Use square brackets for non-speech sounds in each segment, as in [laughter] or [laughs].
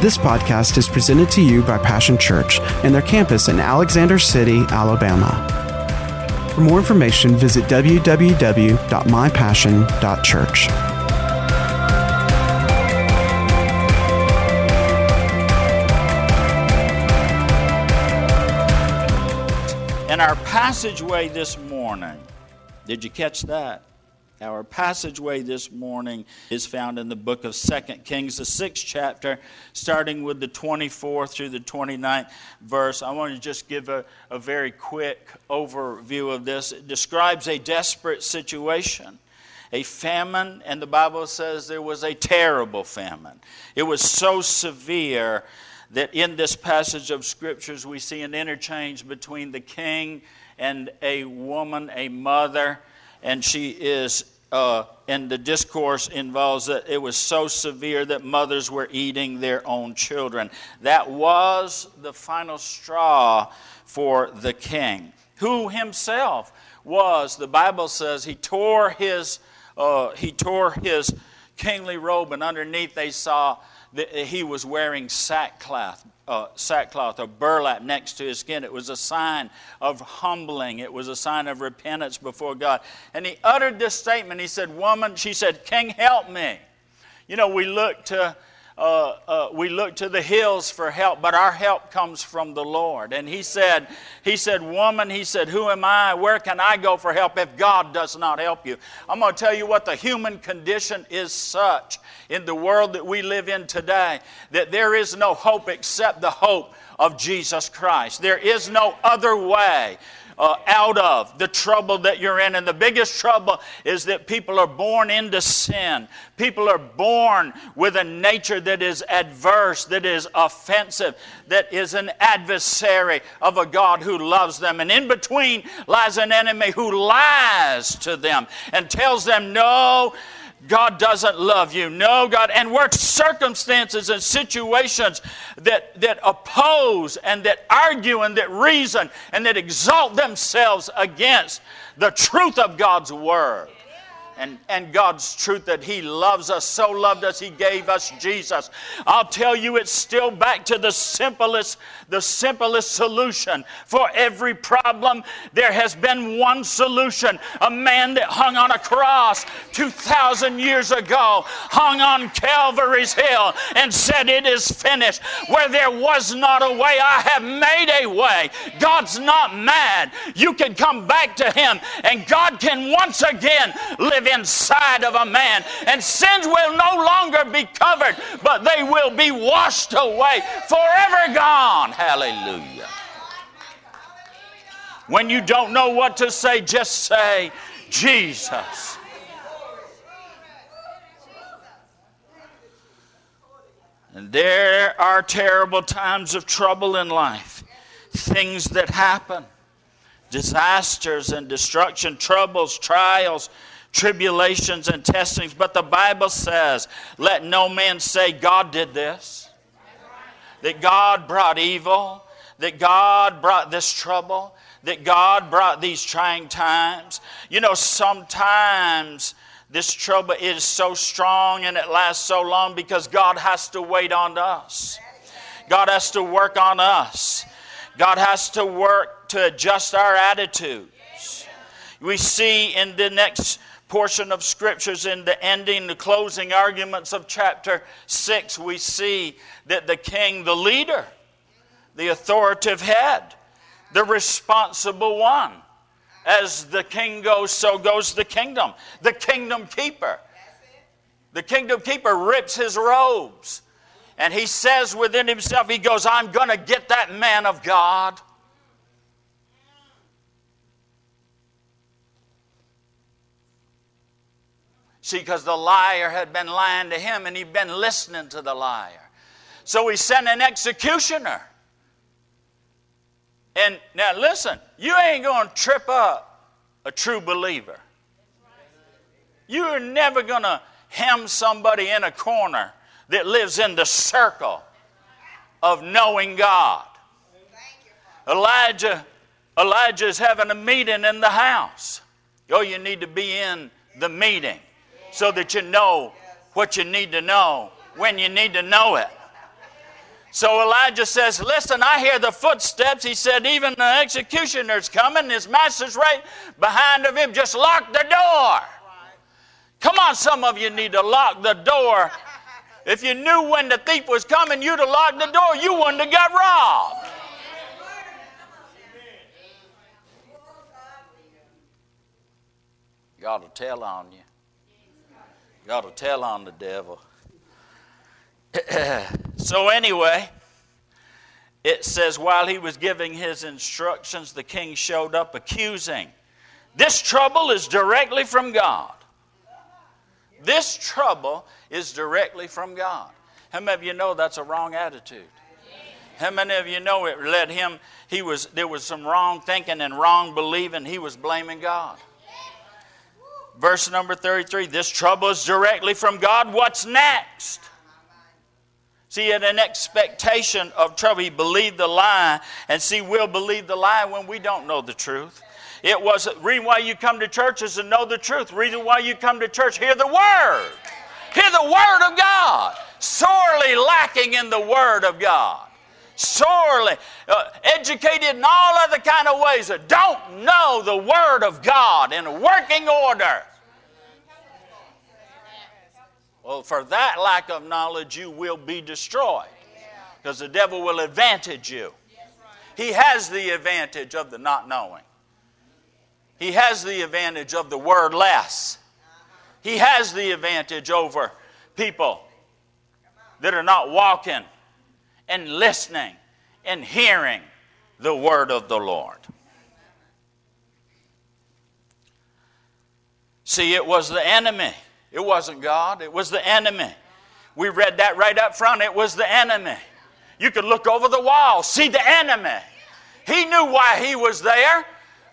This podcast is presented to you by Passion Church and their campus in Alexander City, Alabama. For more information, visit www.mypassion.church. In our passageway this morning, did you catch that? Our passageway this morning is found in the book of Second Kings, the sixth chapter, starting with the 24th through the 29th verse. I want to just give a, a very quick overview of this. It describes a desperate situation a famine, and the Bible says there was a terrible famine. It was so severe that in this passage of scriptures we see an interchange between the king and a woman, a mother and she is uh, and the discourse involves that it was so severe that mothers were eating their own children. That was the final straw for the king, who himself was. The Bible says he tore his uh, he tore his kingly robe, and underneath they saw that he was wearing sackcloth, uh, sackcloth or burlap next to his skin. It was a sign of humbling. It was a sign of repentance before God. And he uttered this statement. He said, "Woman," she said, "King, help me." You know, we look to uh, uh, we look to the hills for help, but our help comes from the Lord. And he said, he said, woman, he said, who am I? Where can I go for help if God does not help you? I'm going to tell you what the human condition is such in the world that we live in today that there is no hope except the hope of Jesus Christ. There is no other way uh, out of the trouble that you're in. And the biggest trouble is that people are born into sin. People are born with a nature that is adverse, that is offensive, that is an adversary of a God who loves them. And in between lies an enemy who lies to them and tells them, No, God doesn't love you. No, God, and works circumstances and situations that, that oppose and that argue and that reason and that exalt themselves against the truth of God's Word and, and God's truth that He loves us, so loved us, He gave us Jesus. I'll tell you, it's still back to the simplest, the simplest solution for every problem. There has been one solution. A man that hung on a cross 2,000 years ago, hung on Calvary's hill and said, It is finished. Where there was not a way, I have made a way. God's not mad. You can come back to Him, and God can once again live inside of a man. And sins will no longer be covered, but they will be washed away, forever gone. Hallelujah. When you don't know what to say, just say, Jesus. And there are terrible times of trouble in life, things that happen, disasters and destruction, troubles, trials, tribulations and testings. But the Bible says, let no man say God did this, that God brought evil, that God brought this trouble, that God brought these trying times. You know, sometimes this trouble is so strong and it lasts so long because God has to wait on us. God has to work on us. God has to work to adjust our attitudes. We see in the next portion of scriptures in the ending, the closing arguments of chapter 6, we see that the king, the leader, the authoritative head, the responsible one, as the king goes, so goes the kingdom. The kingdom keeper. The kingdom keeper rips his robes. And he says within himself, he goes, I'm going to get that man of God. See, because the liar had been lying to him and he'd been listening to the liar. So he sent an executioner. And now listen, you ain't going to trip up a true believer. You're never going to hem somebody in a corner that lives in the circle of knowing God. Elijah, Elijah's having a meeting in the house. Oh, you need to be in the meeting so that you know what you need to know when you need to know it. So Elijah says, Listen, I hear the footsteps. He said, Even the executioner's coming. His master's right behind of him. Just lock the door. Come on, some of you need to lock the door. If you knew when the thief was coming, you'd have locked the door. You wouldn't have got robbed. God will tell on you. God to tell on the devil. [clears throat] so, anyway, it says while he was giving his instructions, the king showed up accusing. This trouble is directly from God. This trouble is directly from God. How many of you know that's a wrong attitude? How many of you know it led him? He was there was some wrong thinking and wrong believing. He was blaming God. Verse number 33 this trouble is directly from God. What's next? See, had an expectation of trouble. He believed the lie, and see, we'll believe the lie when we don't know the truth. It was reason why you come to church is to know the truth. Reason why you come to church, hear the word. Hear the word of God. Sorely lacking in the word of God. Sorely uh, educated in all other kind of ways that don't know the word of God in working order. Well, for that lack of knowledge, you will be destroyed because the devil will advantage you. He has the advantage of the not knowing. He has the advantage of the word less. He has the advantage over people that are not walking and listening and hearing the word of the Lord. See, it was the enemy. It wasn't God, it was the enemy. We read that right up front. It was the enemy. You could look over the wall, see the enemy. He knew why he was there.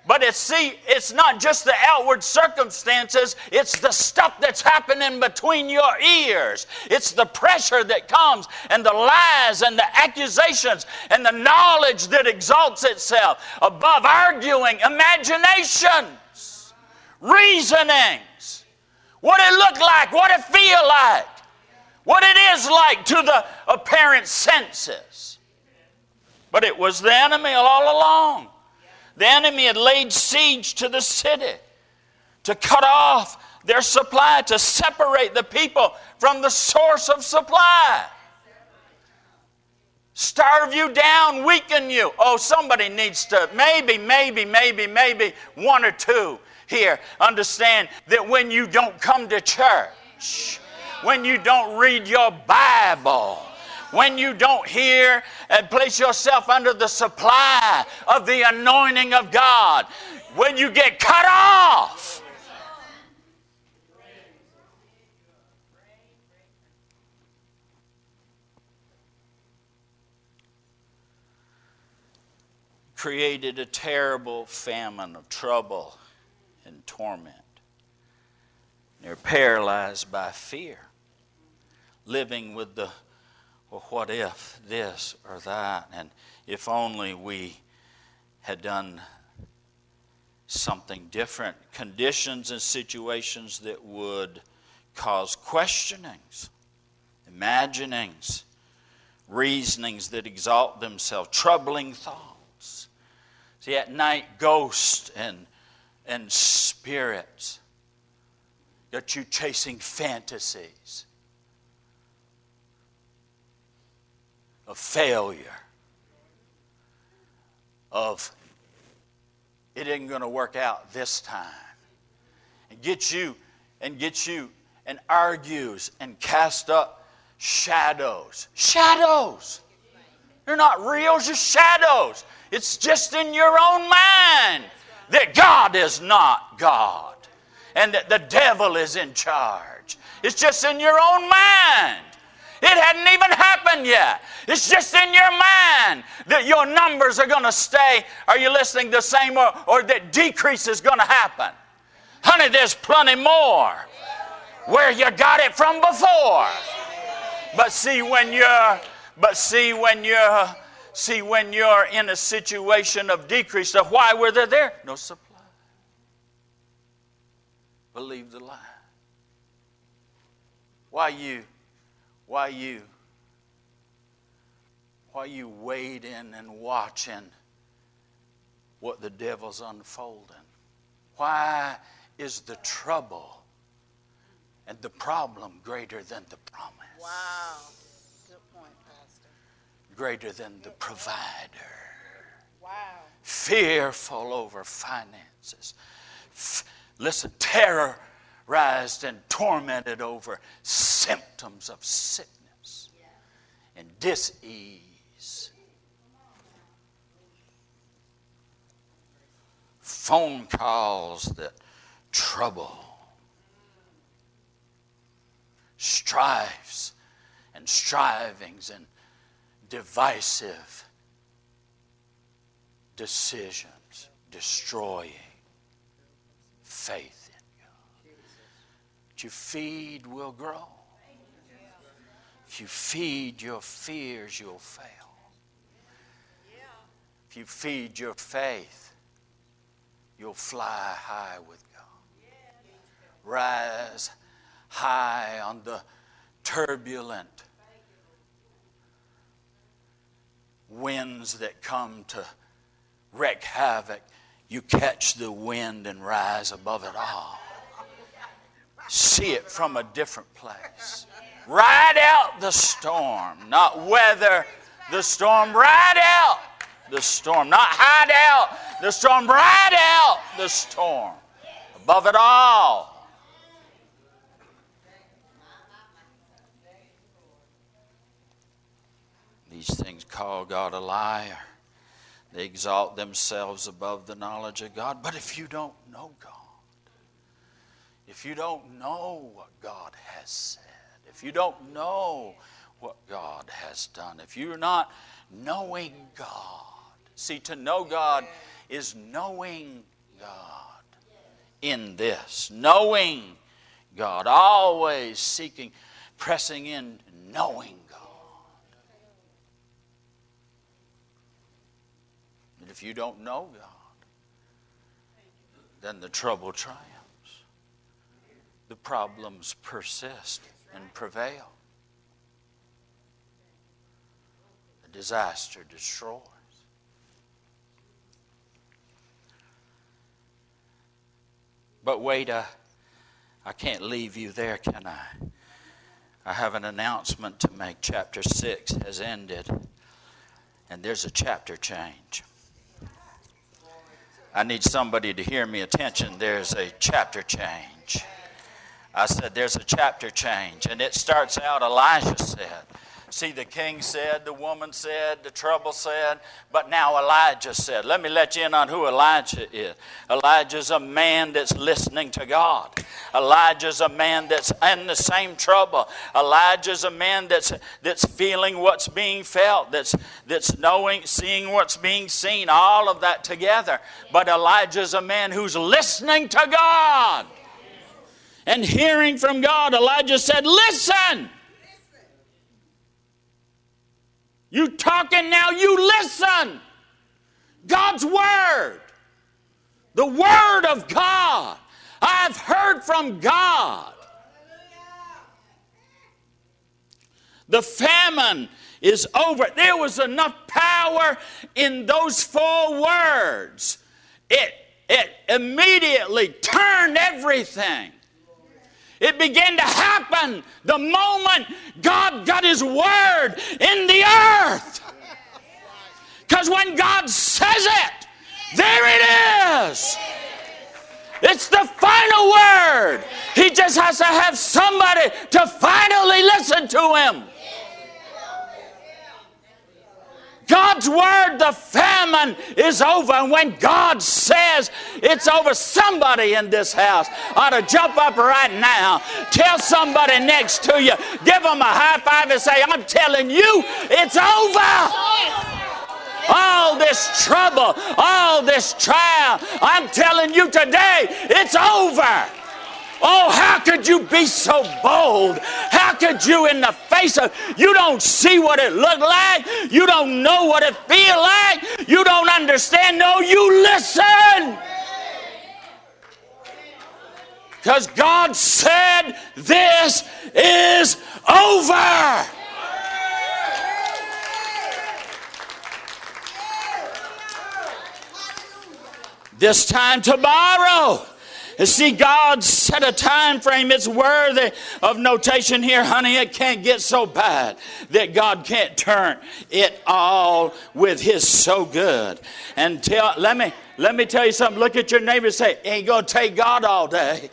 But it's see, it's not just the outward circumstances, it's the stuff that's happening between your ears. It's the pressure that comes and the lies and the accusations and the knowledge that exalts itself above arguing, imaginations, reasonings. What it look like, what it feel like, what it is like to the apparent senses. But it was the enemy all along. The enemy had laid siege to the city to cut off their supply, to separate the people from the source of supply. Starve you down, weaken you. Oh, somebody needs to, maybe, maybe, maybe, maybe one or two here understand that when you don't come to church, when you don't read your Bible, when you don't hear and place yourself under the supply of the anointing of God, when you get cut off. Created a terrible famine of trouble and torment. They're paralyzed by fear, living with the well, what if this or that? And if only we had done something different. Conditions and situations that would cause questionings, imaginings, reasonings that exalt themselves, troubling thoughts. See, at night, ghosts and, and spirits got you chasing fantasies of failure, of it isn't going to work out this time. And get you and get you and argues and cast up shadows. Shadows. They're not real, just shadows. It's just in your own mind that God is not God and that the devil is in charge. It's just in your own mind. It hadn't even happened yet. It's just in your mind that your numbers are going to stay. Are you listening the same or, or that decrease is going to happen? Honey, there's plenty more where you got it from before. But see when you're but see when you're see when you're in a situation of decrease, so why were they there? No supply. Believe the lie. Why you why you Why are you waiting and watching what the devil's unfolding? Why is the trouble and the problem greater than the promise? Wow. Good point, Pastor. Greater than the provider. Wow. Fearful over finances. F- listen, terrorized and tormented over symptoms of sickness and disease. Phone calls that trouble strifes and strivings and divisive decisions, destroying faith. What you feed will grow. If you feed your fears, you'll fail. If you feed your faith, you'll fly high with God. Rise high on the turbulent winds that come to wreak havoc. You catch the wind and rise above it all. See it from a different place. Ride out the storm, not weather the storm. Ride out the storm, not hide out the storm. Ride out the storm. Above it all. These things call God a liar. They exalt themselves above the knowledge of God. But if you don't know God, if you don't know what God has said, if you don't know what God has done, if you're not knowing God, see, to know God is knowing God in this, knowing God, always seeking, pressing in, knowing God. And if you don't know God, then the trouble triumphs. The problems persist and prevail. The disaster destroys. But wait, uh, I can't leave you there, can I? I have an announcement to make. Chapter 6 has ended, and there's a chapter change. I need somebody to hear me attention. There's a chapter change. I said, There's a chapter change. And it starts out, Elijah said, See, the king said, the woman said, the trouble said, but now Elijah said. Let me let you in on who Elijah is. Elijah's a man that's listening to God. Elijah's a man that's in the same trouble. Elijah's a man that's that's feeling what's being felt, that's that's knowing, seeing what's being seen, all of that together. But Elijah's a man who's listening to God and hearing from God. Elijah said, Listen. You talking now, you listen. God's Word, the Word of God. I've heard from God. The famine is over. There was enough power in those four words. It, it immediately turned everything. It began to happen the moment God got His word in the earth. Because when God says it, there it is. It's the final word. He just has to have somebody to finally listen to Him. God's word, the famine is over. And when God says it's over, somebody in this house ought to jump up right now. Tell somebody next to you, give them a high five and say, I'm telling you, it's over. All this trouble, all this trial, I'm telling you today, it's over. Oh, how could you be so bold? How could you, in the face of, you don't see what it looked like, you don't know what it feel like, you don't understand. No, you listen. Because God said, This is over. This time tomorrow See, God set a time frame. It's worthy of notation here, honey. It can't get so bad that God can't turn it all with His so good. And tell, let me let me tell you something. Look at your neighbor and say, ain't gonna take God all day.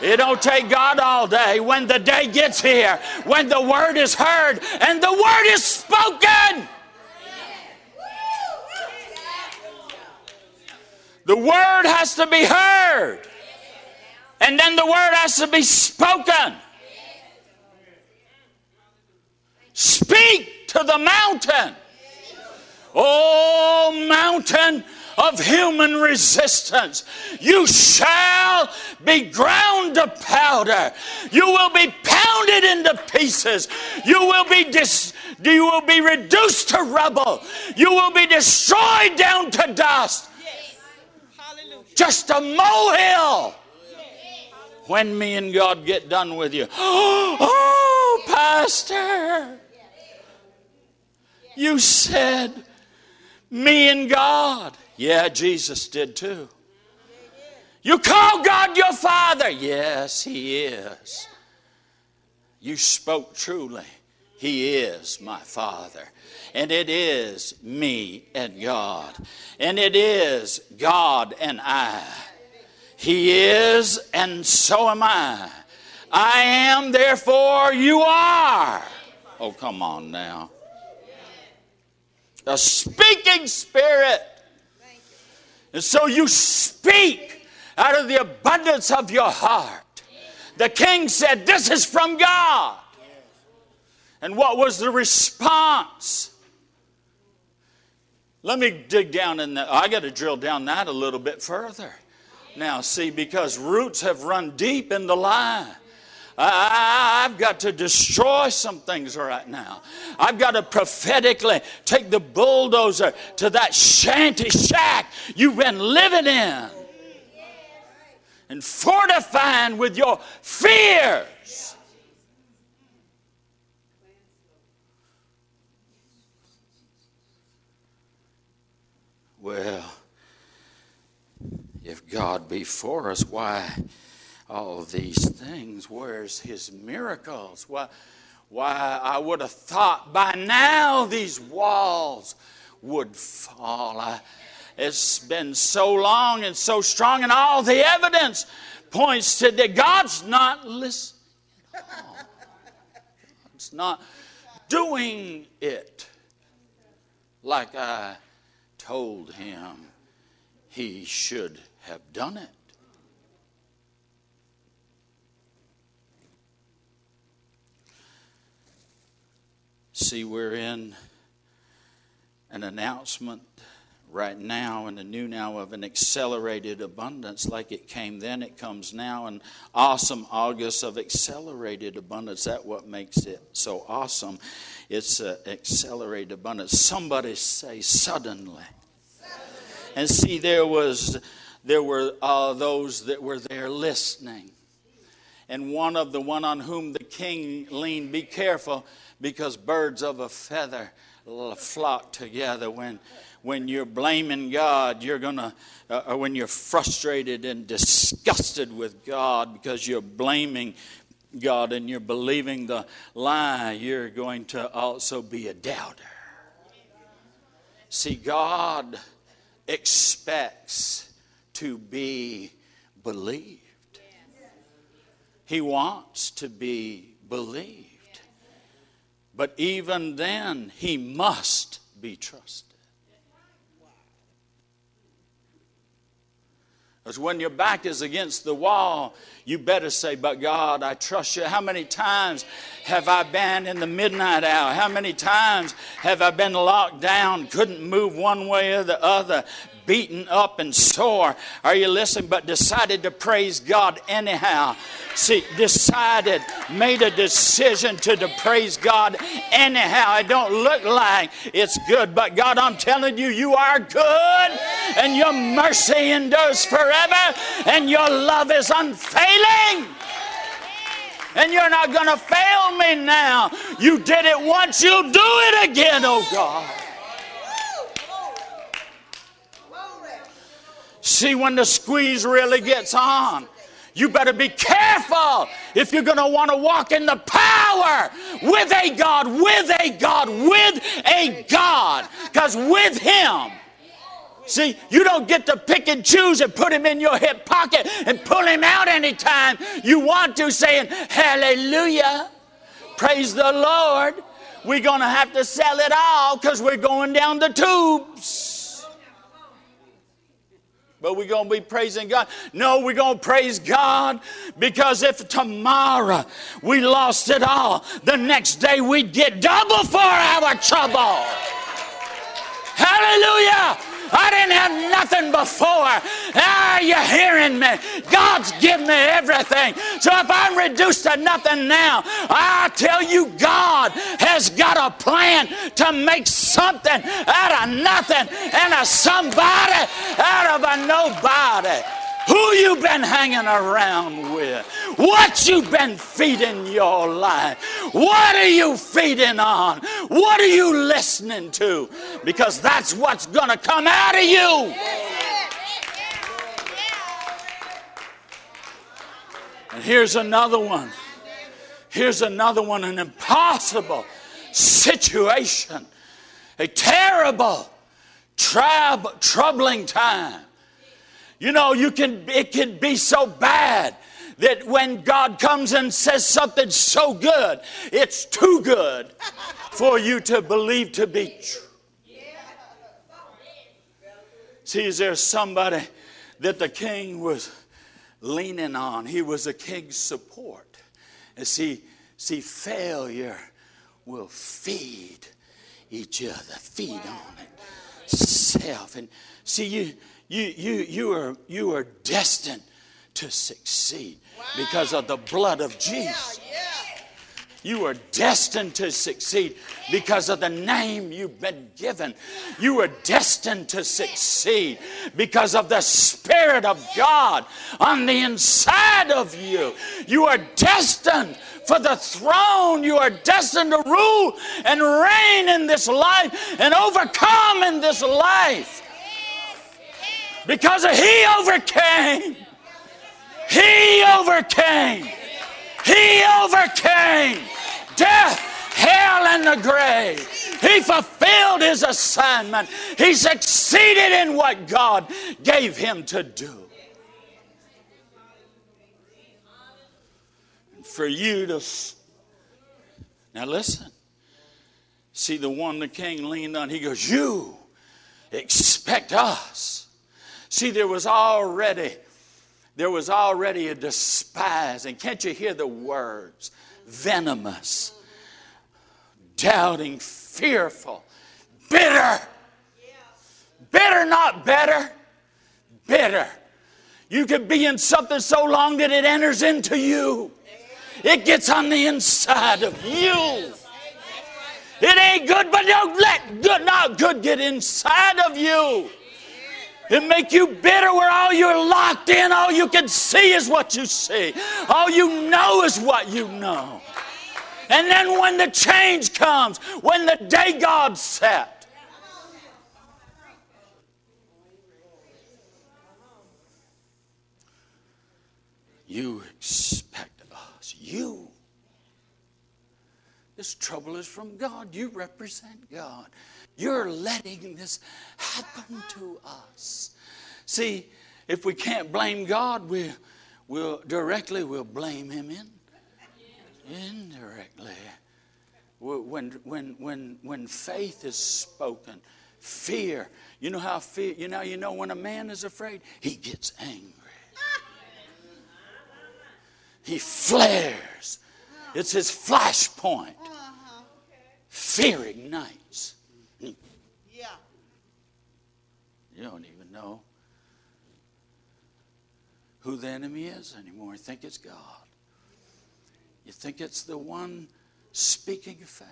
It don't take God all day. When the day gets here, when the word is heard and the word is spoken. The word has to be heard. And then the word has to be spoken. Speak to the mountain. Oh, mountain of human resistance. You shall be ground to powder. You will be pounded into pieces. You will be dis- you will be reduced to rubble. You will be destroyed down to dust. Just a molehill. When me and God get done with you. [gasps] Oh, Pastor. You said me and God. Yeah, Jesus did too. You call God your Father. Yes, He is. You spoke truly. He is my Father. And it is me and God. And it is God and I. He is, and so am I. I am, therefore you are. Oh, come on now. A speaking spirit. And so you speak out of the abundance of your heart. The king said, This is from God. And what was the response? Let me dig down in that. I got to drill down that a little bit further. Now, see, because roots have run deep in the lie. I, have got to destroy some things right now. I've got to prophetically take the bulldozer to that shanty shack you've been living in and fortifying with your fears. Well, if God be for us, why? all these things. Where's his miracles? Why, why, I would have thought by now these walls would fall. I, it's been so long and so strong, and all the evidence points to that God's not listening. God's not doing it like I told him he should have done it. See, we're in an announcement right now and a new now of an accelerated abundance like it came then it comes now an awesome august of accelerated abundance that's what makes it so awesome it's accelerated abundance somebody say suddenly. And see there was there were uh, those that were there listening and one of the one on whom the king leaned be careful because birds of a feather flock together when when you're blaming God, you're going to, uh, or when you're frustrated and disgusted with God because you're blaming God and you're believing the lie, you're going to also be a doubter. See, God expects to be believed, He wants to be believed. But even then, he must be trusted. Because when your back is against the wall, you better say, But God, I trust you. How many times have I been in the midnight hour? How many times have I been locked down, couldn't move one way or the other, beaten up and sore. Are you listening? But decided to praise God anyhow. See, decided, made a decision to, to praise God anyhow. It don't look like it's good, but God, I'm telling you, you are good, and your mercy endures forever, and your love is unfailing and you're not going to fail me now. You did it once, you'll do it again, oh God. See, when the squeeze really gets on, you better be careful if you're going to want to walk in the power with a God, with a God, with a God. Because with Him, see, you don't get to pick and choose and put Him in your hip pocket and pull Him out anytime you want to, saying, Hallelujah, praise the Lord. We're going to have to sell it all because we're going down the tubes. But we're going to be praising God. No, we're going to praise God because if tomorrow we lost it all, the next day we'd get double for our trouble. Hallelujah. I didn't have nothing before. Ah, Are you hearing me? God's given me everything. So if I'm reduced to nothing now, I tell you, God has got a plan to make something out of nothing and a somebody out of a nobody who you been hanging around with, what you been feeding your life, what are you feeding on, what are you listening to, because that's what's going to come out of you. And here's another one. Here's another one an impossible situation, a terrible, trab- troubling time. You know, you can it can be so bad that when God comes and says something so good, it's too good for you to believe to be true. See, is there somebody that the king was leaning on? He was a king's support. And see, see, failure will feed each other, feed on it, self. And see, you you, you, you, are, you are destined to succeed wow. because of the blood of Jesus. Yeah, yeah. You are destined to succeed because of the name you've been given. You are destined to succeed because of the Spirit of God on the inside of you. You are destined for the throne. You are destined to rule and reign in this life and overcome in this life. Because he overcame. He overcame. He overcame death, hell, and the grave. He fulfilled his assignment. He succeeded in what God gave him to do. And for you to. Now listen. See the one the king leaned on. He goes, You expect us See, there was already there was already a despise, and can't you hear the words? Venomous, doubting, fearful, bitter. Bitter, not better. Bitter. You could be in something so long that it enters into you. It gets on the inside of you. It ain't good, but don't let good, not good get inside of you. It make you bitter where all you're locked in, all you can see is what you see. All you know is what you know. And then when the change comes, when the day God set, you expect us. You. This trouble is from God. You represent God. You're letting this happen to us. See, if we can't blame God, we, will directly we'll blame Him in, indirectly. When, when, when, when faith is spoken, fear. You know how fear. You know you know when a man is afraid, he gets angry. He flares. It's his flashpoint. Uh-huh. Fear ignites. You don't even know who the enemy is anymore. You think it's God. You think it's the one speaking faith.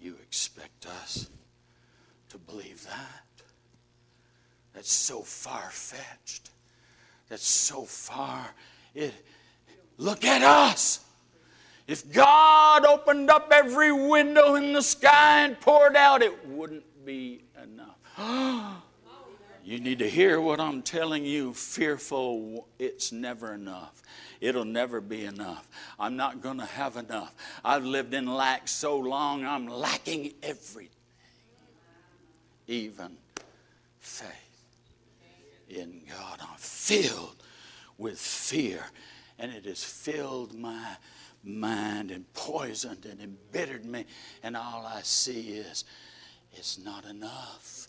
You expect us to believe that? That's so far fetched. That's so far. It, look at us. If God opened up every window in the sky and poured out, it wouldn't be enough. [gasps] you need to hear what I'm telling you. Fearful, it's never enough. It'll never be enough. I'm not going to have enough. I've lived in lack so long, I'm lacking everything, even faith in God. I'm filled with fear, and it has filled my mind and poisoned and embittered me, and all I see is it's not enough,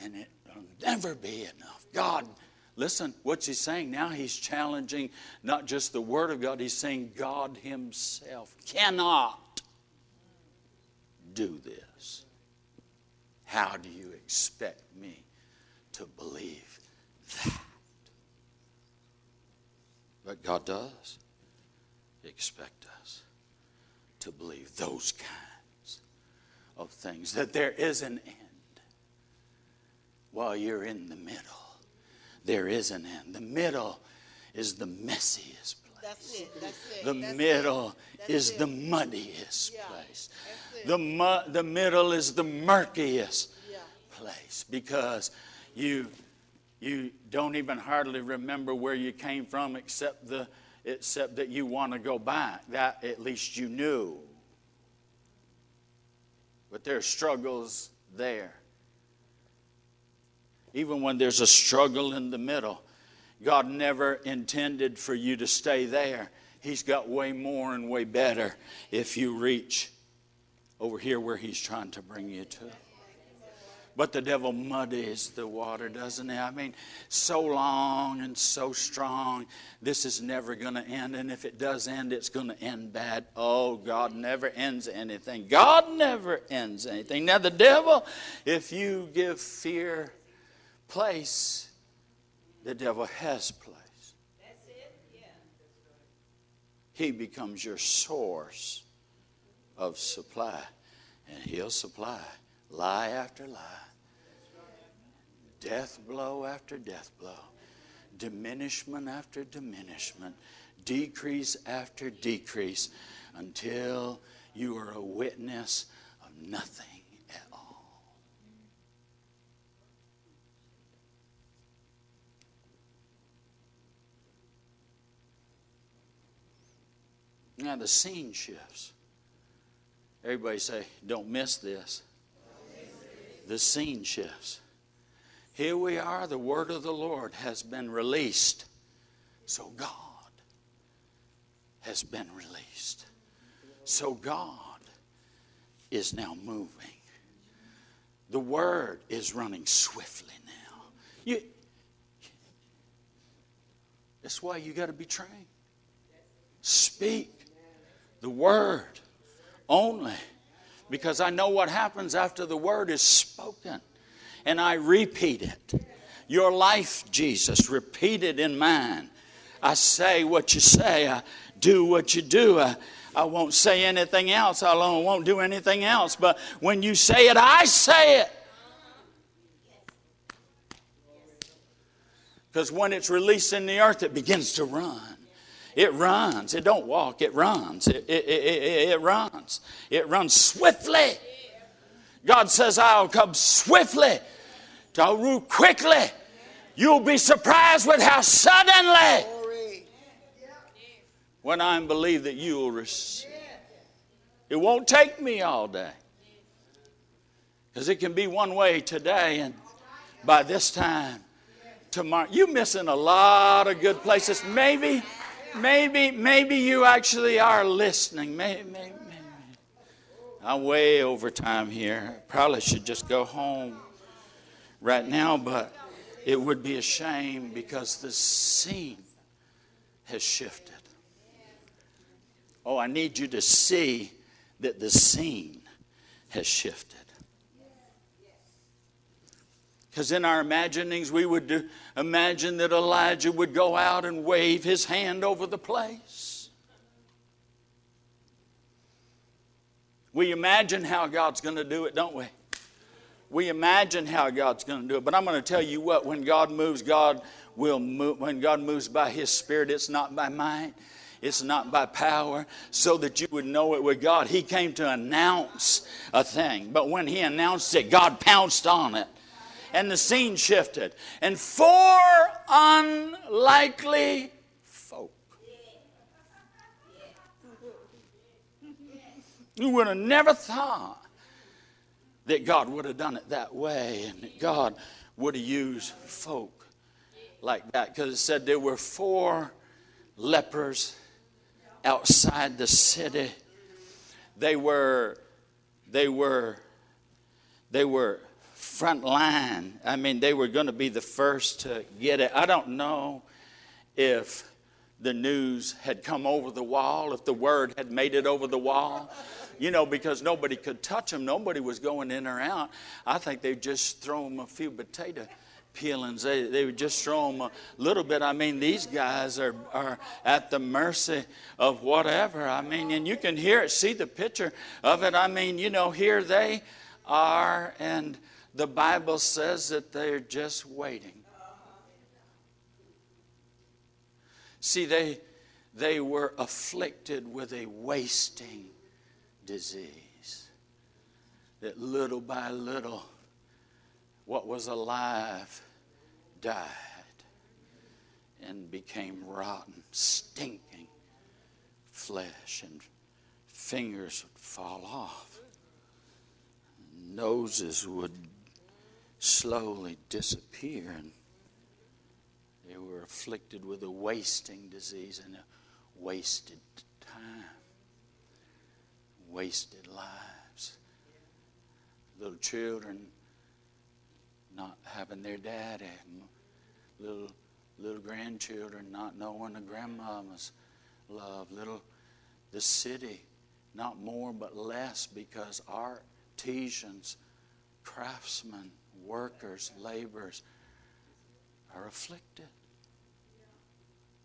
and it'll never be enough. God, listen, what's He saying now? He's challenging not just the Word of God, He's saying God Himself cannot do this. How do you expect me to believe that? But God does expect to believe those kinds of things, that there is an end while you're in the middle. There is an end. The middle is the messiest place. That's it. That's it. The That's middle it. is the muddiest Yeah, place. The, mu- the middle is the murkiest Yeah. place because you you don't even hardly remember where you came from except the except that you want to go back. That at least you knew. But there are struggles there. Even when there's a struggle in the middle god never intended for you to stay there. He's got way more and way better if you reach over here where he's trying to bring you to but the devil muddies the water, doesn't he? I mean, so long and so strong. This is never going to end. And if it does end, it's going to end bad. Oh, God never ends anything. God never ends anything. Now, the devil, if you give fear place, the devil has place. That's it? Yeah. He becomes your source of supply. And he'll supply lie after lie, death blow after death blow, diminishment after diminishment, decrease after decrease, until you are a witness of nothing at all. Now the scene shifts. Everybody say, don't miss this. The scene shifts. Here we are, the word of the Lord has been released. So God has been released. So God is now moving. The word is running swiftly now. You, that's why you got to be trained. Speak the word only because I know what happens after the word is spoken and I repeat it. Your life, Jesus, repeat it in mine. I say what you say, I do what you do. I, I won't say anything else, I won't do anything else. But when you say it, I say it. Because when it's released in the earth, it begins to run. It runs. It don't walk. It runs. It, it, it, it, it runs. It runs swiftly. God says, I'll come swiftly. I'll move quickly. You'll be surprised with how suddenly when I believe that you will receive. It won't take me all day. Because it can be one way today, and by this time, tomorrow, you're missing a lot of good places. Maybe, maybe, maybe you actually are listening. Maybe, maybe, maybe. I'm way over time here. Probably should just go home right now, but it would be a shame because the scene has shifted. Oh, I need you to see that the scene has shifted. Because in our imaginings, we would do, imagine that Elijah would go out and wave his hand over the place. We imagine how God's going to do it, don't we? We imagine how God's going to do it, but I'm going to tell you what: when God moves, God will move. When God moves by His Spirit, it's not by might, It's not by power, so that you would know it with God. He came to announce a thing, but when He announced it, God pounced on it. And the scene shifted. And four unlikely folk. You would have never thought that God would have done it that way and that God would have used folk like that because it said there were four lepers outside the city. They were, they were, they were front line. I mean, they were going to be the first to get it. I don't know if the news had come over the wall, if the word had made it over the wall you know, because nobody could touch them. Nobody was going in or out. I think they just throw them a few potato peelings. They, they would just throw them a little bit. I mean, these guys are, are at the mercy of whatever. I mean, and you can hear it, see the picture of it. I mean, you know, here they are, and the Bible says that they're just waiting. See, they, they were afflicted with a wasting disease. That little by little, what was alive died and became rotten, stinking flesh, and fingers would fall off, noses would slowly disappear, and they were afflicted with a wasting disease and a wasted wasted lives. Little children not having their daddy, little little grandchildren not knowing the grandmama's love, little the city not more but less because artisans, craftsmen, workers, laborers are afflicted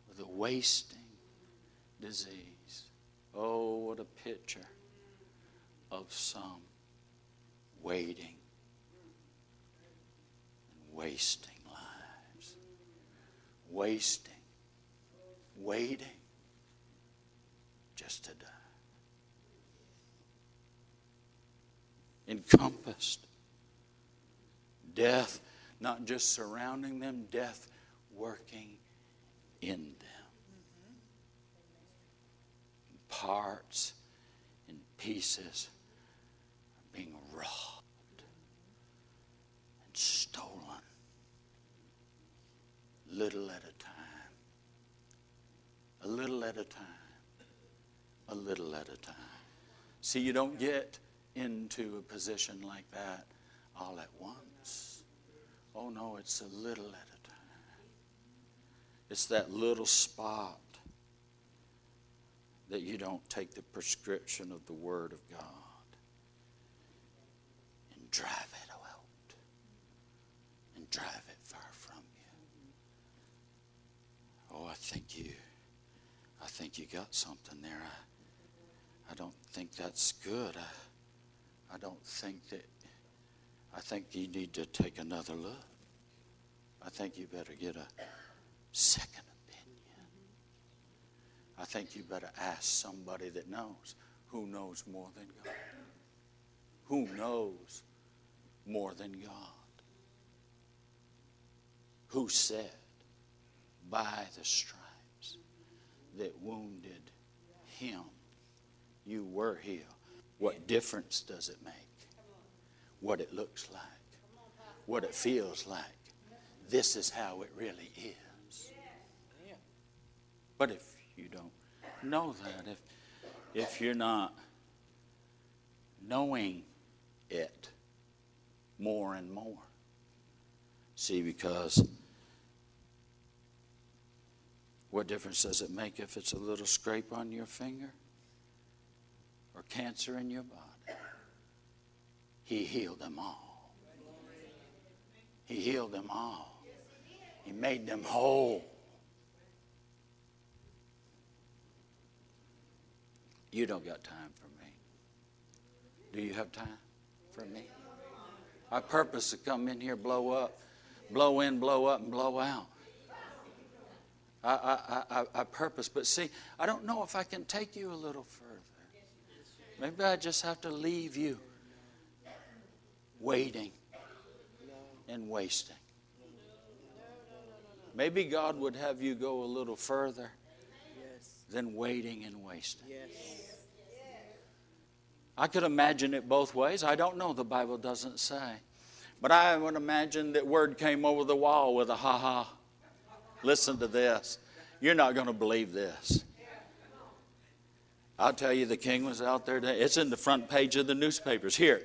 with a wasting disease. Oh, what a picture of some waiting and wasting lives. Wasting, waiting just to die. Encompassed. Death not just surrounding them, death working in them. Mm-hmm. Parts and pieces robbed and stolen little at a time. A little at a time. A little at a time. See, you don't get into a position like that all at once. Oh no, it's a little at a time. It's that little spot that you don't take the prescription of the Word of God drive it out and drive it far from you. Oh, I think you, I think you got something there. I, I don't think that's good. I, I don't think that, I think you need to take another look. I think you better get a second opinion. I think you better ask somebody that knows. Who knows more than God? Who knows more than God. Who said, By the stripes that wounded him, you were healed. What difference does it make? What it looks like, what it feels like. This is how it really is. But if you don't know that, if, if you're not knowing it, more and more. See, because what difference does it make if it's a little scrape on your finger or cancer in your body? He healed them all. He healed them all. He made them whole. You don't got time for me. Do you have time for me? I purpose to come in here, blow up, blow in, blow up, and blow out. I, I, I, I purpose. But see, I don't know if I can take you a little further. Maybe I just have to leave you waiting and wasting. Maybe God would have you go a little further than waiting and wasting. I could imagine it both ways. I don't know. The Bible doesn't say. But I would imagine that word came over the wall with a ha ha. Listen to this. You're not going to believe this. I'll tell you, the king was out there. Today. It's in the front page of the newspapers. Here,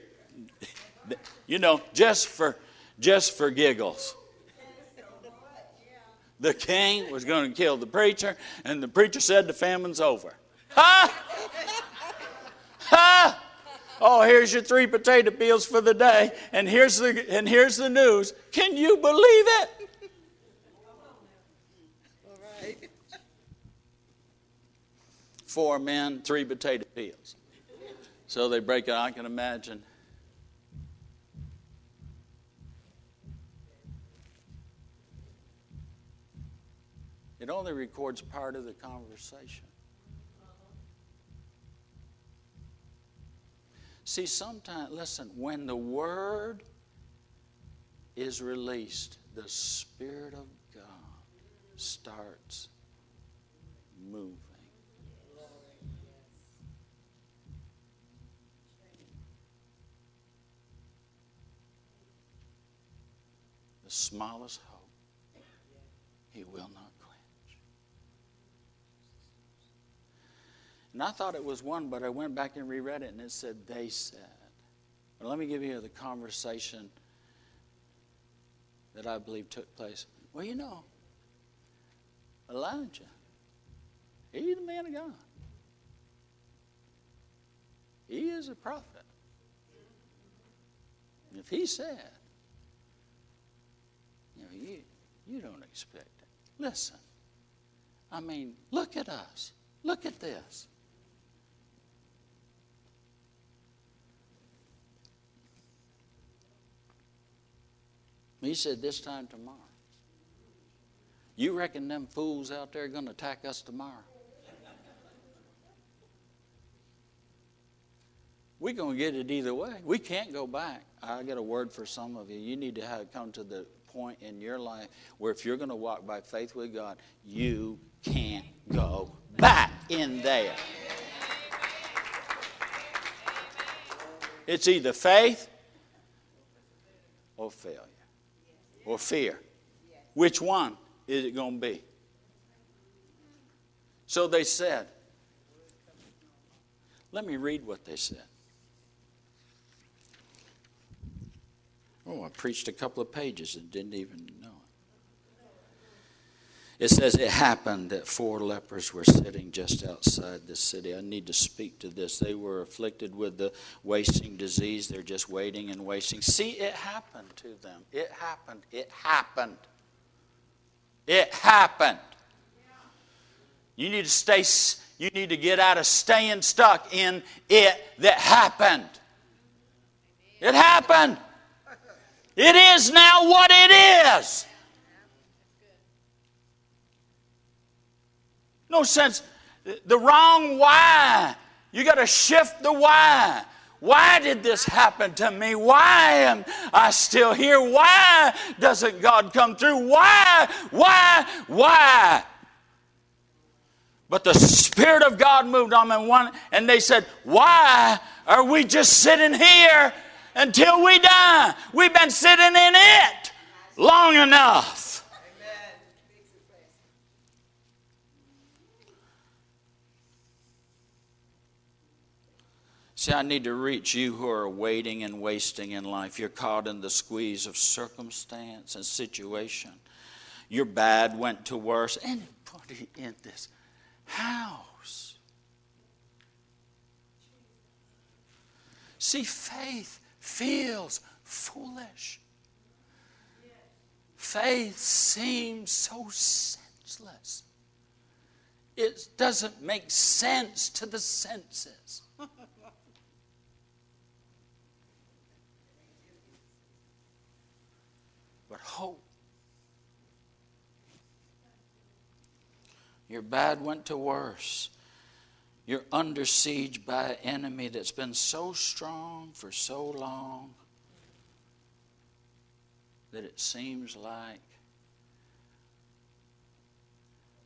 [laughs] you know, just for just for giggles. The king was going to kill the preacher, and the preacher said the famine's over. Ha! [laughs] Oh, here's your three potato peels for the day, and here's the and here's the news. Can you believe it? Four men, three potato peels. So they break it. I can imagine. It only records part of the conversation. See, sometimes, listen, when the word is released, the Spirit of God starts moving. The smallest hope, He will not And I thought it was one, but I went back and reread it and it said, they said. But let me give you the conversation that I believe took place. Well, you know, Elisha, he's the man of God. He is a prophet. And if he said, you know, you, you don't expect it. Listen, I mean, look at us. Look at this. He said, This time tomorrow. You reckon them fools out there are going to attack us tomorrow? We're going to get it either way. We can't go back. I got a word for some of you. You need to have come to the point in your life where if you're going to walk by faith with God, you can't go back in there. It's either faith or failure or fear? Which one is it going to be? So they said, let me read what they said. Oh, I preached a couple of pages and didn't even it says it happened that four lepers were sitting just outside the city. I need to speak to this. They were afflicted with the wasting disease. They're just waiting and wasting. See, it happened to them. It happened. It happened. It happened. You need to stay you need to get out of staying stuck in it that happened. It happened. It is now what it is. No sense. The wrong why. You got to shift the why. Why did this happen to me? Why am I still here? Why doesn't God come through? Why? Why? Why? But the Spirit of God moved on them one, and they said, Why are we just sitting here until we die? We've been sitting in it long enough. See, I need to reach you who are waiting and wasting in life. You're caught in the squeeze of circumstance and situation. Your bad went to worse. Anybody in this house? See, faith feels foolish. Faith seems so senseless. It doesn't make sense to the senses. Hope. Your bad went to worse. You're under siege by an enemy that's been so strong for so long that it seems like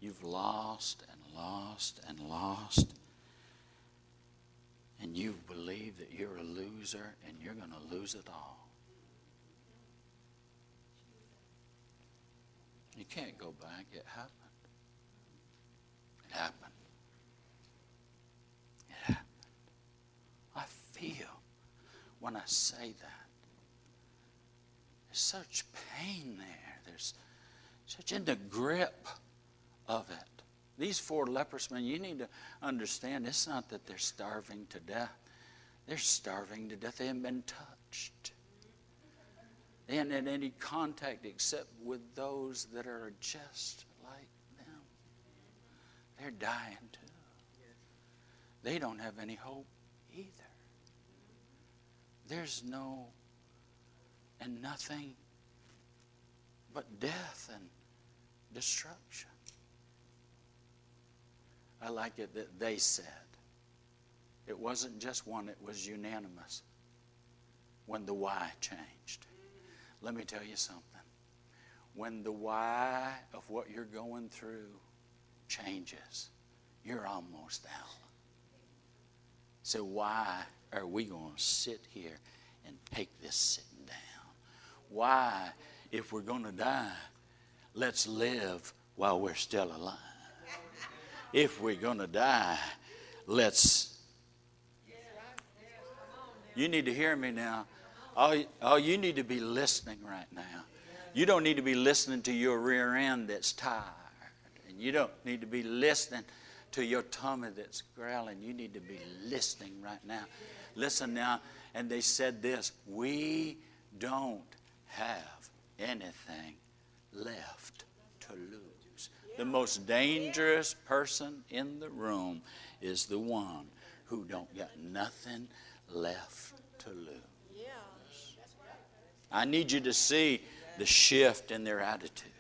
you've lost and lost and lost. And you believe that you're a loser and you're going to lose it all. You can't go back. It happened. It happened. It happened. I feel when I say that. There's such pain there. There's such in the grip of it. These four leprous men, you need to understand it's not that they're starving to death. They're starving to death. They haven't been touched. They had any contact except with those that are just like them. They're dying too. They don't have any hope either. There's no and nothing but death and destruction. I like it that they said. It wasn't just one, it was unanimous when the why changed. Let me tell you something. When the why of what you're going through changes, you're almost out. So, why are we going to sit here and take this sitting down? Why, if we're going to die, let's live while we're still alive? If we're going to die, let's. You need to hear me now. All, all you need to be listening right now. You don't need to be listening to your rear end that's tired. And you don't need to be listening to your tummy that's growling. You need to be listening right now. Listen now. And they said this We don't have anything left to lose. The most dangerous person in the room is the one who don't got nothing left to lose. I need you to see the shift in their attitude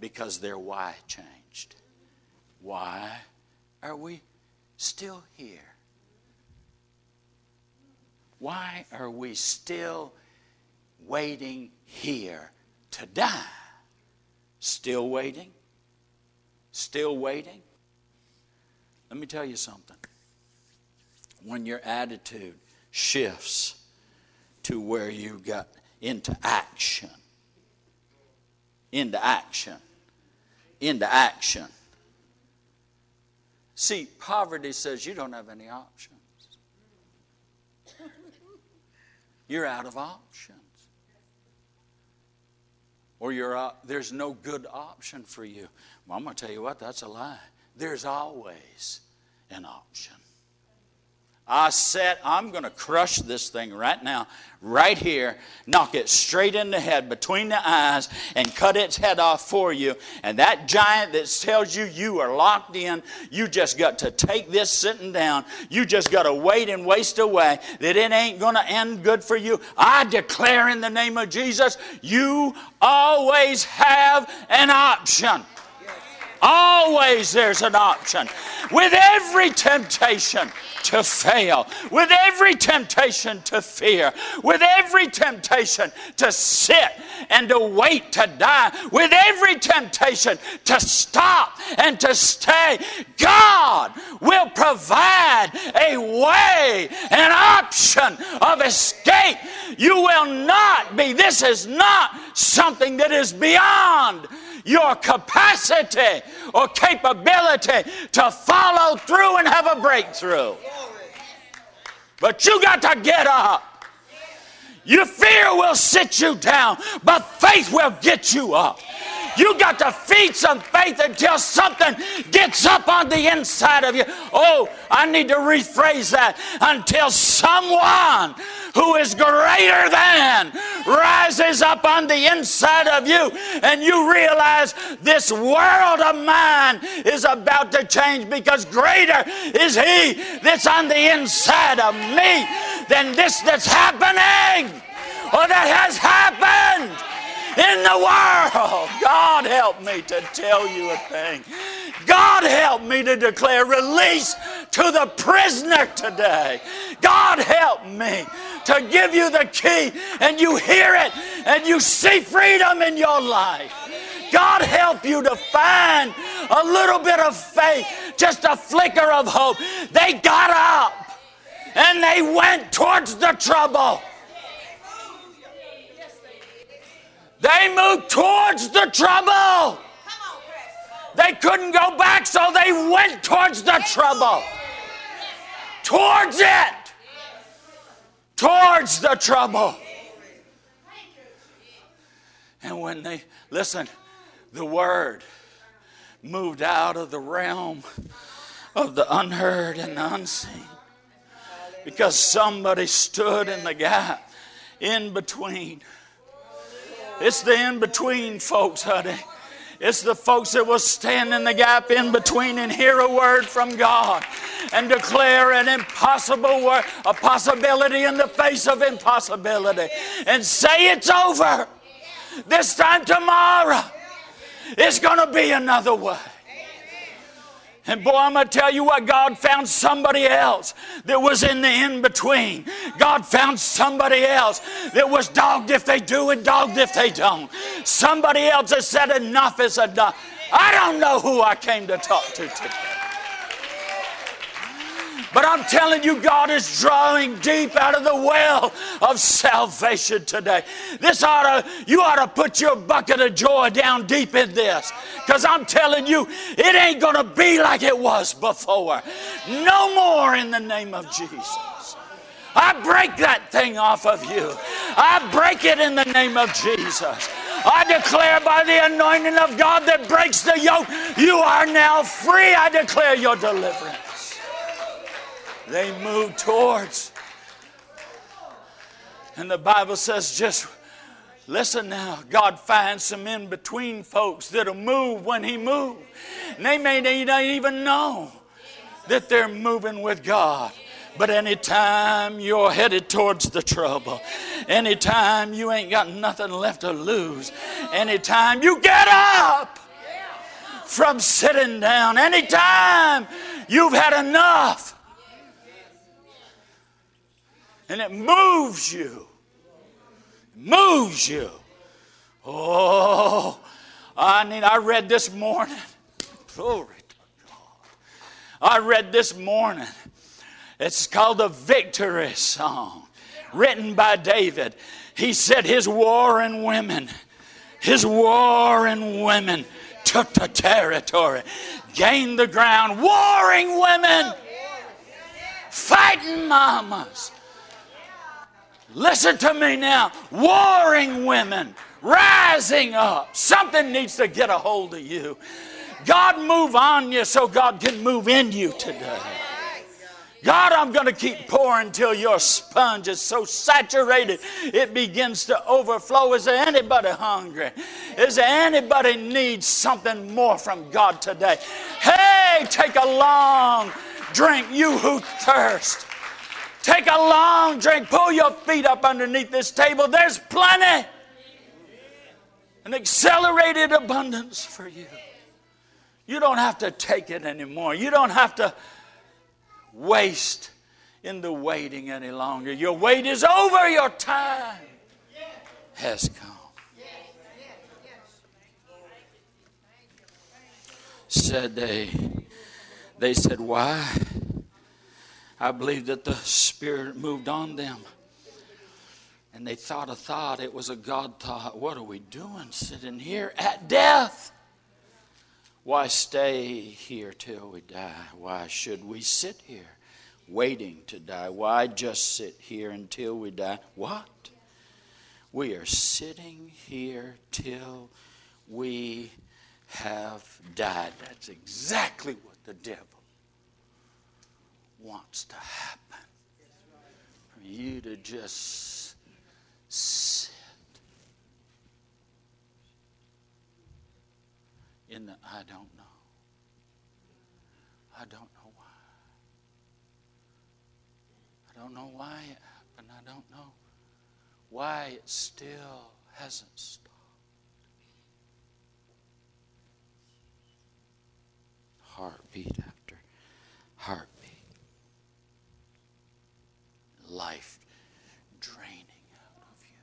because their why changed. Why are we still here? Why are we still waiting here to die? Still waiting? Still waiting? Let me tell you something. When your attitude shifts to where you got into action, into action, into action. See, poverty says you don't have any options. You're out of options. Or you're uh, there's no good option for you. Well, I'm going to tell you what, that's a lie. There's always an option. I said, I'm going to crush this thing right now, right here, knock it straight in the head between the eyes, and cut its head off for you. And that giant that tells you you are locked in, you just got to take this sitting down. You just got to wait and waste away, that it ain't going to end good for you. I declare in the name of Jesus, you always have an option. Always there's an option. With every temptation to fail, with every temptation to fear, with every temptation to sit and to wait to die, with every temptation to stop and to stay, God will provide a way, an option of escape. You will not be, this is not something that is beyond your capacity or capability to follow through and have a breakthrough. But you got to get up. Your fear will sit you down, but faith will get you up. You got to feed some faith until something gets up on the inside of you. Oh, I need to rephrase that. Until someone who is greater than rises up on the inside of you and you realize this world of mine is about to change because greater is he that's on the inside of me than this that's happening or that has happened in the world. God help me to tell you a thing. God help me to declare release to the prisoner today. God help me to give you the key and you hear it and you see freedom in your life. God help you to find a little bit of faith, just a flicker of hope. They got up and they went towards the trouble. They moved towards the trouble. They couldn't go back, so they went towards the trouble. Towards it. Towards the trouble. And when they, listen, the word moved out of the realm of the unheard and the unseen because somebody stood in the gap in between. It's the in between folks, honey. It's the folks that will stand in the gap in between and hear a word from God and declare an impossible word, a possibility in the face of impossibility and say it's over. This time tomorrow, it's going to be another way. And boy, I'm going to tell you what, God found somebody else that was in the in between. God found somebody else that was dogged if they do and dogged if they don't. Somebody else that said enough is enough. I don't know who I came to talk to today. But I'm telling you, God is drawing deep out of the well of salvation today. This ought to, you ought to put your bucket of joy down deep in this. Because I'm telling you, it ain't going to be like it was before. No more in the name of Jesus. I break that thing off of you. I break it in the name of Jesus. I declare by the anointing of God that breaks the yoke, you are now free. I declare your deliverance they move towards. And the Bible says, just listen now, God finds some in between folks that'll move when He moves. And they may not even know that they're moving with God. But anytime you're headed towards the trouble, anytime you ain't got nothing left to lose, anytime you get up from sitting down, anytime you've had enough, and it moves you. moves you. Oh, I mean, I read this morning. Glory to God. I read this morning. It's called the Victory Song, written by David. He said his warring women, his warring women took the territory, gained the ground. Warring women, fighting mamas, Listen to me now. Warring women rising up. Something needs to get a hold of you. God, move on you so God can move in you today. God, I'm going to keep pouring till your sponge is so saturated it begins to overflow. Is there anybody hungry? Is there anybody needs something more from God today? Hey, take a long drink, you who thirst. Take a long drink. Pull your feet up underneath this table. There's plenty. An accelerated abundance for you. You don't have to take it anymore. You don't have to waste in the waiting any longer. Your wait is over. Your time has come. Said they, they said, Why? I believe that the Spirit moved on them. And they thought a thought. It was a God thought. What are we doing sitting here at death? Why stay here till we die? Why should we sit here waiting to die? Why just sit here until we die? What? We are sitting here till we have died. That's exactly what the devil wants to happen. For you to just sit in the I don't know. I don't know why. I don't know why it happened. I don't know why it still hasn't stopped. Heartbeat after heartbeat. Life draining out of you.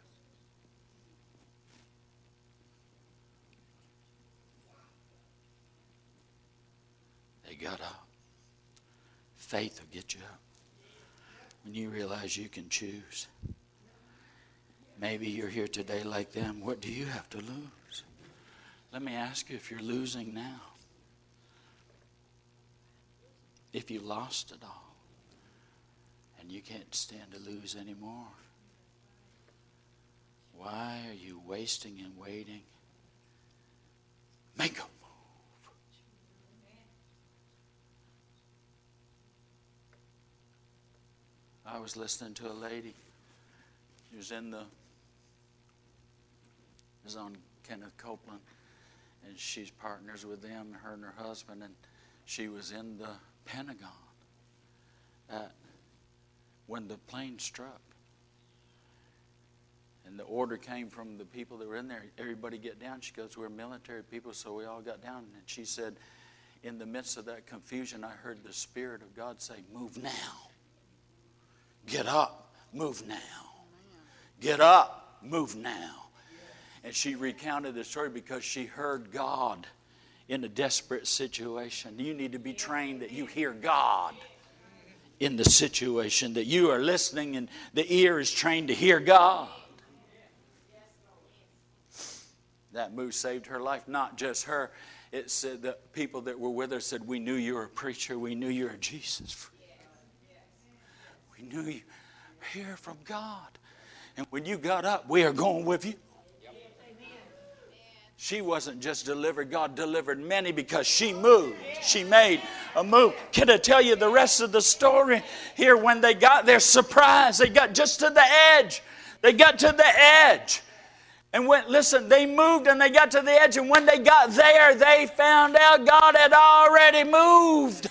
They got up. Faith will get you up. When you realize you can choose. Maybe you're here today like them. What do you have to lose? Let me ask you if you're losing now. If you lost it all and you can't stand to lose anymore, why are you wasting and waiting? Make a move. I was listening to a lady. She was in the is on Kenneth Copeland, and she's partners with them, her and her husband, and she was in the Pentagon when the plane struck. And the order came from the people that were in there. Everybody get down. She goes, We're military people, so we all got down. And she said, In the midst of that confusion, I heard the Spirit of God say, Move now. Get up, move now. Get up, move now. And she recounted the story because she heard God in a desperate situation. You need to be trained that you hear God in the situation, that you are listening and the ear is trained to hear God. That move saved her life, not just her. It said the people that were with her said, We knew you were a preacher, we knew you were Jesus We knew you hear from God. And when you got up, we are going with you. She wasn't just delivered, God delivered many because she moved. She made a move. Can I tell you the rest of the story? Here, when they got there, surprised, they got just to the edge. They got to the edge. And went, listen, they moved and they got to the edge. And when they got there, they found out God had already moved.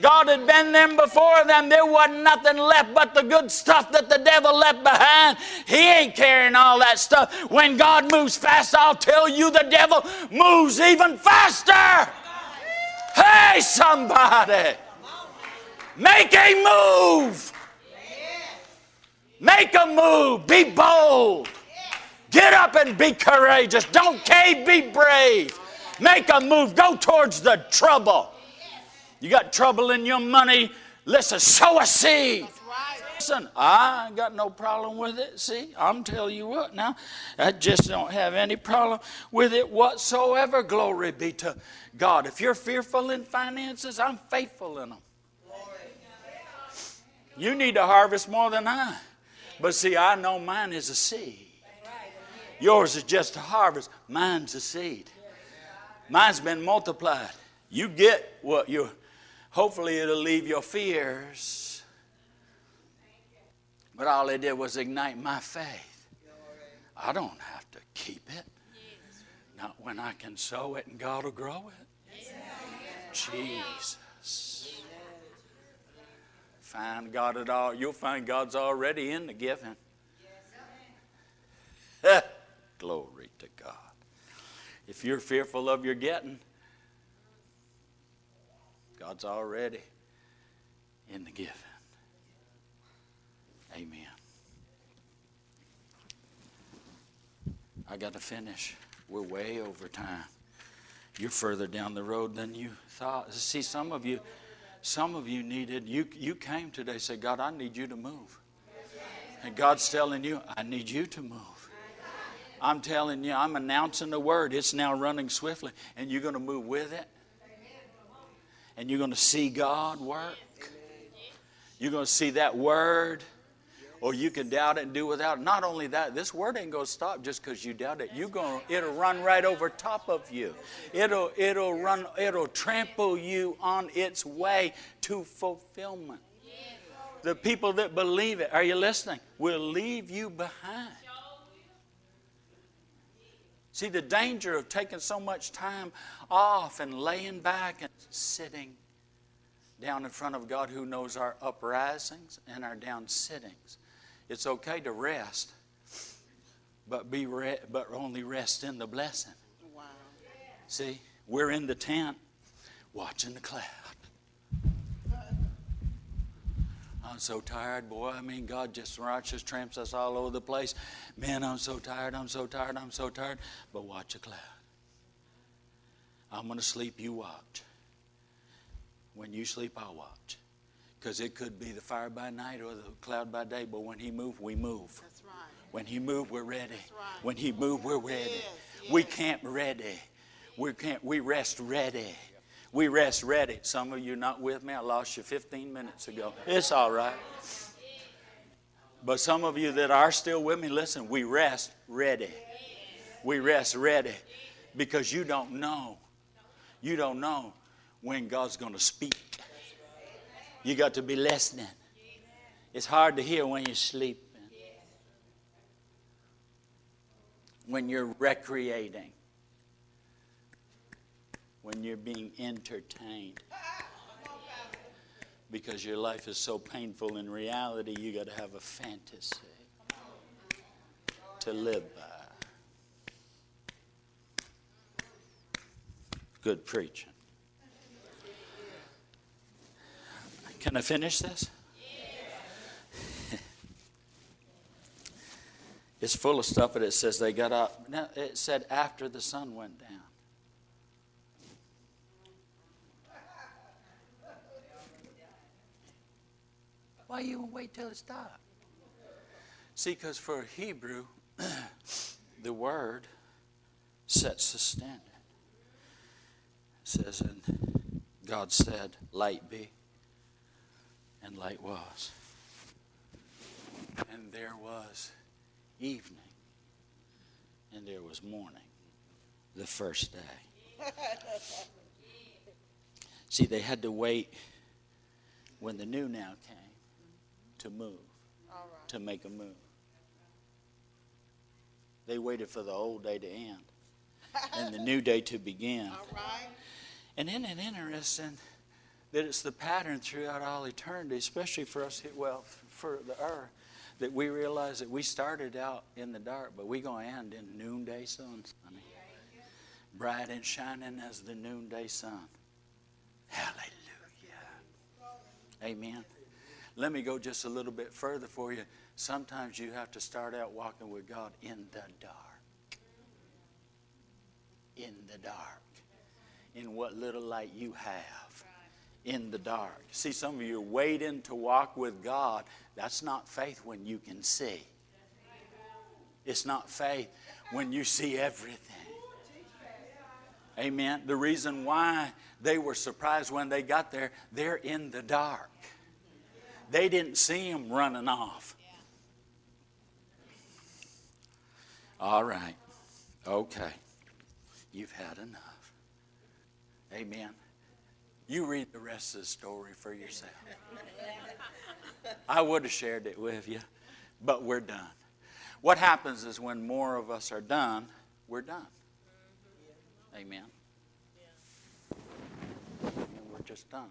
God had been them before them. There wasn't nothing left but the good stuff that the devil left behind. He ain't carrying all that stuff. When God moves fast, I'll tell you the devil moves even faster. Hey, somebody. Make a move. Make a move. Be bold. Get up and be courageous. Don't cave, be brave. Make a move. Go towards the trouble. You got trouble in your money, listen, sow a seed. Right. Listen, I ain't got no problem with it. See, I'm telling you what now. I just don't have any problem with it whatsoever. Glory be to God. If you're fearful in finances, I'm faithful in them. You need to harvest more than I. But see, I know mine is a seed. Yours is just a harvest. Mine's a seed. Mine's been multiplied. You get what you Hopefully, it'll leave your fears. But all it did was ignite my faith. I don't have to keep it. Not when I can sow it and God will grow it. Jesus. Find God at all. You'll find God's already in the giving. [laughs] Glory to God. If you're fearful of your getting, God's already in the giving. Amen. I got to finish. We're way over time. You're further down the road than you thought. See, some of you, some of you needed. You you came today. Say, God, I need you to move. And God's telling you, I need you to move. I'm telling you, I'm announcing the word. It's now running swiftly, and you're going to move with it and you're going to see God work. You're going to see that word, or you can doubt it and do without. Not only that, this word ain't going to stop just because you doubt it. You're going, it'll run right over top of you. It'll, it'll run, it'll trample you on its way to fulfillment. The people that believe it, are you listening? Will leave you behind. See, the danger of taking so much time off and laying back and sitting down in front of God who knows our uprisings and our down sittings. It's okay to rest, but be re- but only rest in the blessing. Wow. See, we're in the tent. watching the cloud. I'm so tired, boy. I mean, God just righteous tramps us all over the place. Man, I'm so tired. I'm so tired. I'm so tired. But watch a cloud. I'm going to sleep. You watch. When you sleep, I'll watch. Because it could be the fire by night or the cloud by day. But when He moves, we move. That's right. When He moves, we're ready. right. When He moves, we're ready. Yes, We yes. camp ready. We can't. We rest ready. We rest ready. Some of you not with me. I lost you 15 minutes ago. It's all right. But some of you that are still with me, listen. We rest ready. We rest ready because you don't know. You don't know when God's going to speak. You got to be listening. It's hard to hear when you're sleeping. When you're recreating. When you're being entertained. Because your life is so painful in reality, you got to have a fantasy to live by. Good preaching. Can I finish this? [laughs] it's full of stuff, but it says they got up. No, it said after the sun went down. Why you wait till it stopped? See, because for a Hebrew, [clears throat] the word sets the standard. It says, and God said, light be, and light was. And there was evening, and there was morning, the first day. [laughs] See, they had to wait when the new now came to move, All right. to make a move. They waited for the old day to end [laughs] and the new day to begin. All right. And isn't it interesting that it's the pattern throughout all eternity, especially for us, well, for the earth, that we realize that we started out in the dark, but we're going to end in noonday sun, honey. Bright and shining as the noonday sun. Hallelujah. Amen. Let me go just a little bit further for you. Sometimes you have to start out walking with God in the dark. In the dark. In what little light you have. In the dark. See, some of you are waiting to walk with God. That's not faith when you can see. It's not faith when you see everything. Amen. The reason why they were surprised when they got there, they're in the dark. They didn't see him running off. All right. Okay. You've had enough. Amen. You read the rest of the story for yourself. I would have shared it with you, but we're done. What happens is when more of us are done, we're done. Amen. And we're just done.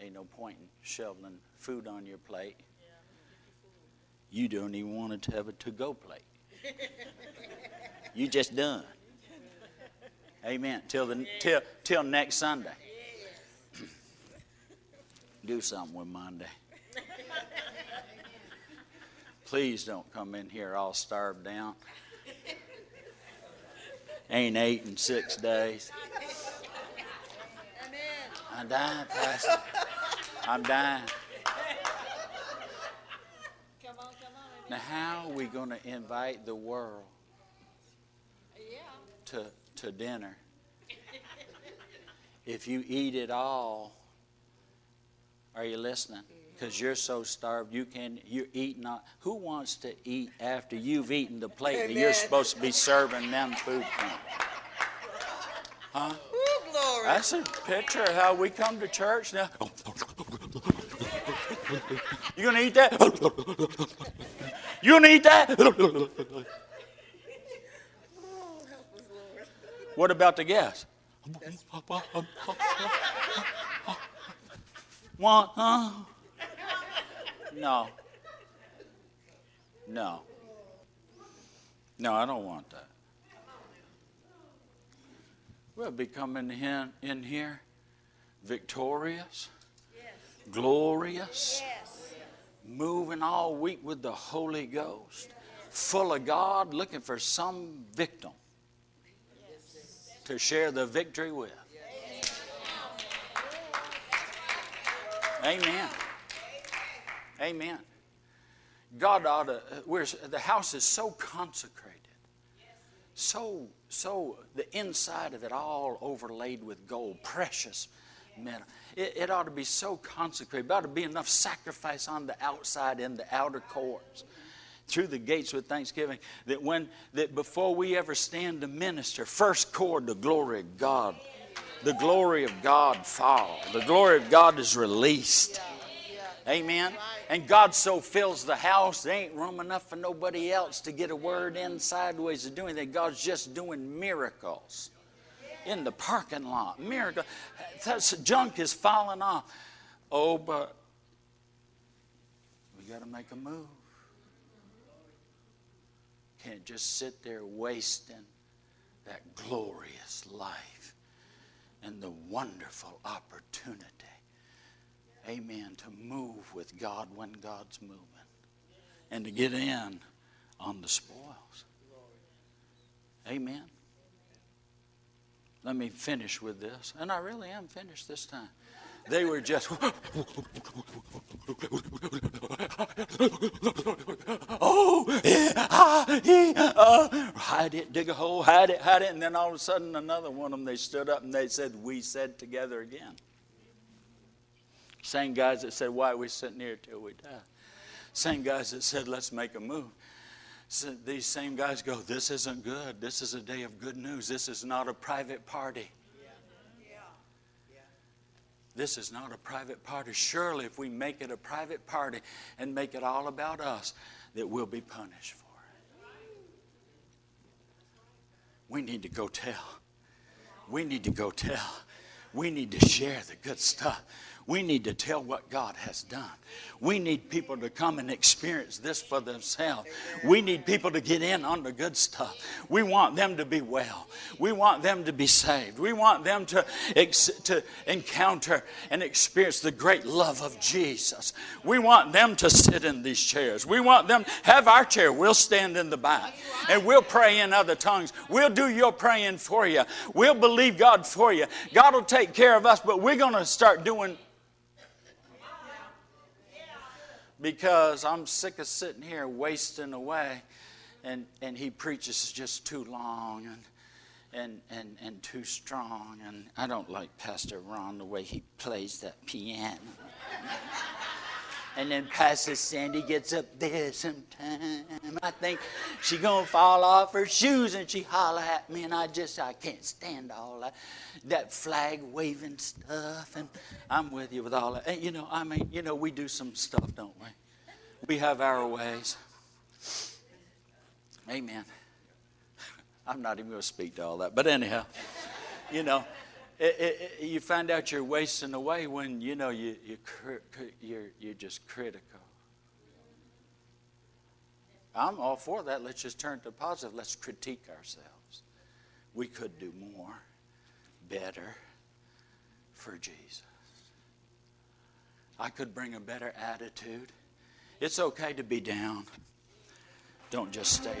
Ain't no point in shoveling food on your plate. You don't even want to have a to go plate. [laughs] You just done. Amen. Till the till till next Sunday. Do something with Monday. Please don't come in here all starved down. Ain't ate in six days. [laughs] I'm dying, Pastor. I'm dying. Come on, come on. Now, how are we going to invite the world Yeah. to, to dinner if you eat it all? Are you listening? Because you're so starved, you can you eat not. Who wants to eat after you've eaten the plate that you're supposed to be serving them food from? Huh? Ooh, glory. That's a picture of how we come to church now. You gonna eat that? You gonna eat that? What about the gas? Want, huh? No. No. No, I don't want that. We'll be coming in, in here victorious, glorious, moving all week with the Holy Ghost, full of God, looking for some victim to share the victory with. Amen. Amen. God ought to, we're, the house is so consecrated, so, so, the inside of it all overlaid with gold, precious metal. It, it ought to be so consecrated. There ought to be enough sacrifice on the outside in the outer courts through the gates with thanksgiving that when that before we ever stand to minister first chord the glory of god the glory of god fall the glory of god is released amen and god so fills the house there ain't room enough for nobody else to get a word in sideways to do anything god's just doing miracles in the parking lot miracle that's junk is falling off oh but we got to make a move can't just sit there wasting that glorious life and the wonderful opportunity, amen, to move with God when God's moving and to get in on the spoils. Amen. Let me finish with this. And I really am finished this time. They were just, [laughs] oh, yeah, ah, yeah, uh, hide it, dig a hole, hide it, hide it. And then all of a sudden, another one of them, they stood up and they said, We said together again. Same guys that said, Why are we sitting here till we die? Same guys that said, Let's make a move. These same guys go, This isn't good. This is a day of good news. This is not a private party. This is not a private party. Surely, if we make it a private party and make it all about us, that we'll be punished for it. We need to go tell. We need to go tell. We need to share the good stuff. We need to tell what God has done. We need people to come and experience this for themselves. We need people to get in on the good stuff. We want them to be well. We want them to be saved. We want them to, ex- to encounter and experience the great love of Jesus. We want them to sit in these chairs. We want them have our chair. We'll stand in the back and we'll pray in other tongues. We'll do your praying for you. We'll believe God for you. God will take care of us, but we're going to start doing because I'm sick of sitting here wasting away and, and he preaches just too long and, and, and, and too strong. And I don't like Pastor Ron the way he plays that piano. And then Pastor Sandy gets up there sometime. I think she gonna fall off her shoes and she holler at me and I just I can't stand all that that flag waving stuff and I'm with you with all that. And, you know, I mean, you know, we do some stuff, don't we? We have our ways. Amen. [laughs] I'm not even to speak to all that, but anyhow, you know, it, it, you find out you're wasting away when you know you, you you're, you're just critical. I'm all for that. Let's just turn to positive. Let's critique ourselves. We could do more, better for Jesus. I could bring a better attitude. It's okay to be down. Don't just stay down.